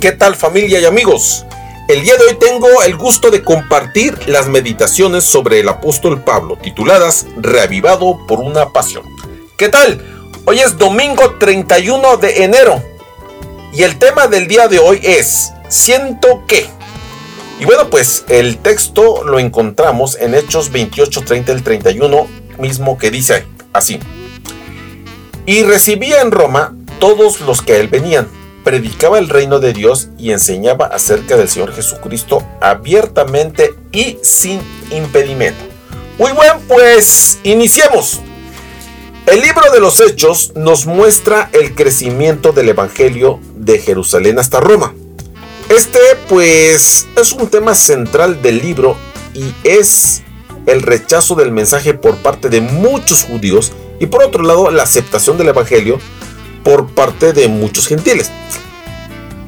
¿Qué tal familia y amigos? El día de hoy tengo el gusto de compartir las meditaciones sobre el apóstol Pablo, tituladas Reavivado por una pasión. ¿Qué tal? Hoy es domingo 31 de enero y el tema del día de hoy es Siento que. Y bueno, pues el texto lo encontramos en Hechos 28, 30 el 31, mismo que dice así. Y recibía en Roma todos los que a él venían predicaba el reino de Dios y enseñaba acerca del Señor Jesucristo abiertamente y sin impedimento. Muy bien, pues iniciemos. El libro de los Hechos nos muestra el crecimiento del Evangelio de Jerusalén hasta Roma. Este pues es un tema central del libro y es el rechazo del mensaje por parte de muchos judíos y por otro lado la aceptación del Evangelio por parte de muchos gentiles.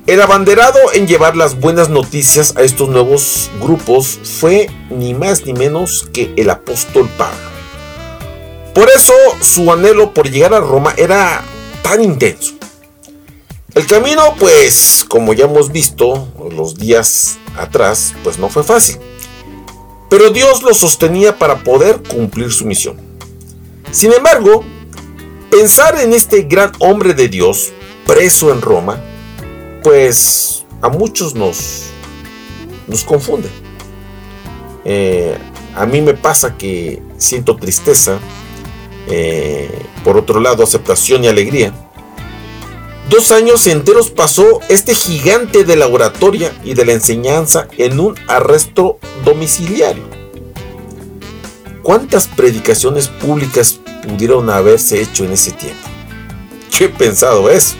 El abanderado en llevar las buenas noticias a estos nuevos grupos fue ni más ni menos que el apóstol Pablo. Por eso su anhelo por llegar a Roma era tan intenso. El camino, pues, como ya hemos visto los días atrás, pues no fue fácil. Pero Dios lo sostenía para poder cumplir su misión. Sin embargo, Pensar en este gran hombre de Dios preso en Roma, pues a muchos nos, nos confunde. Eh, a mí me pasa que siento tristeza, eh, por otro lado aceptación y alegría. Dos años enteros pasó este gigante de la oratoria y de la enseñanza en un arresto domiciliario. ¿Cuántas predicaciones públicas pudieron haberse hecho en ese tiempo. ¿Qué pensado es?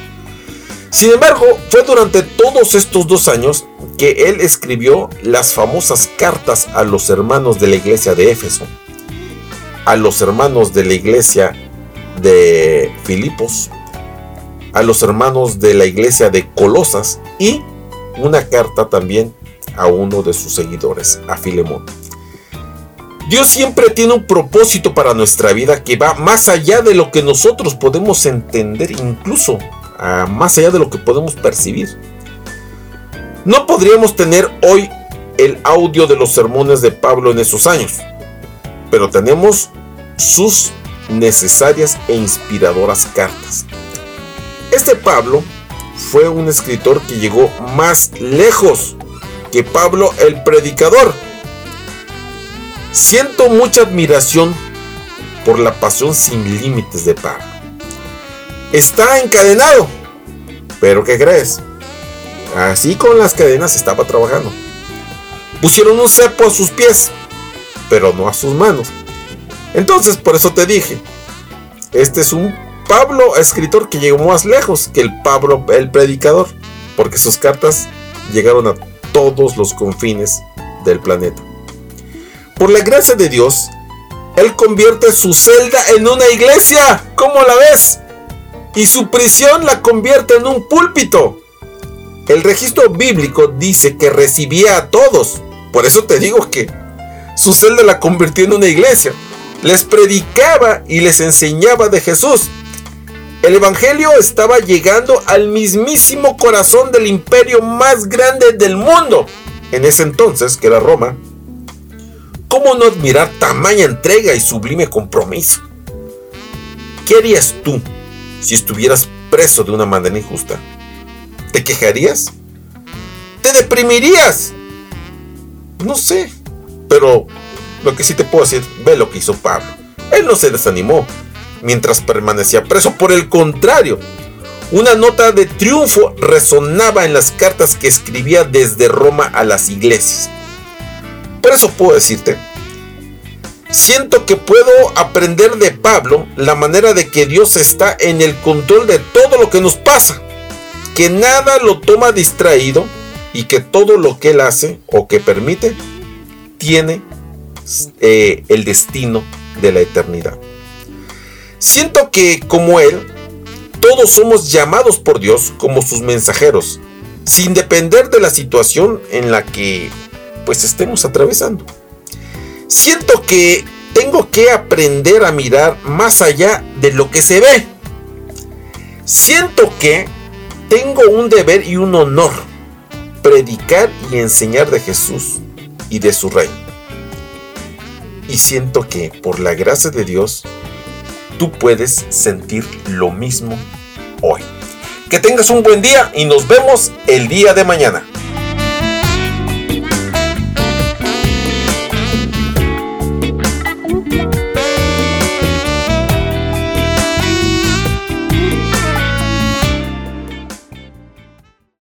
Sin embargo, fue durante todos estos dos años que él escribió las famosas cartas a los hermanos de la iglesia de Éfeso, a los hermanos de la iglesia de Filipos, a los hermanos de la iglesia de Colosas y una carta también a uno de sus seguidores, a Filemón. Dios siempre tiene un propósito para nuestra vida que va más allá de lo que nosotros podemos entender, incluso ah, más allá de lo que podemos percibir. No podríamos tener hoy el audio de los sermones de Pablo en esos años, pero tenemos sus necesarias e inspiradoras cartas. Este Pablo fue un escritor que llegó más lejos que Pablo el predicador Siento mucha admiración por la pasión sin límites de Pablo. Está encadenado, pero ¿qué crees? Así con las cadenas estaba trabajando. Pusieron un cepo a sus pies, pero no a sus manos. Entonces, por eso te dije, este es un Pablo escritor que llegó más lejos que el Pablo el predicador, porque sus cartas llegaron a todos los confines del planeta. Por la gracia de Dios, Él convierte su celda en una iglesia. ¿Cómo la ves? Y su prisión la convierte en un púlpito. El registro bíblico dice que recibía a todos. Por eso te digo que su celda la convirtió en una iglesia. Les predicaba y les enseñaba de Jesús. El Evangelio estaba llegando al mismísimo corazón del imperio más grande del mundo. En ese entonces, que era Roma, ¿Cómo no admirar tamaña entrega y sublime compromiso? ¿Qué harías tú si estuvieras preso de una manera injusta? ¿Te quejarías? ¿Te deprimirías? No sé, pero lo que sí te puedo decir, ve lo que hizo Pablo. Él no se desanimó mientras permanecía preso, por el contrario, una nota de triunfo resonaba en las cartas que escribía desde Roma a las iglesias. Por eso puedo decirte, siento que puedo aprender de Pablo la manera de que Dios está en el control de todo lo que nos pasa, que nada lo toma distraído y que todo lo que él hace o que permite tiene eh, el destino de la eternidad. Siento que como él, todos somos llamados por Dios como sus mensajeros, sin depender de la situación en la que pues estemos atravesando. Siento que tengo que aprender a mirar más allá de lo que se ve. Siento que tengo un deber y un honor predicar y enseñar de Jesús y de su reino. Y siento que por la gracia de Dios, tú puedes sentir lo mismo hoy. Que tengas un buen día y nos vemos el día de mañana.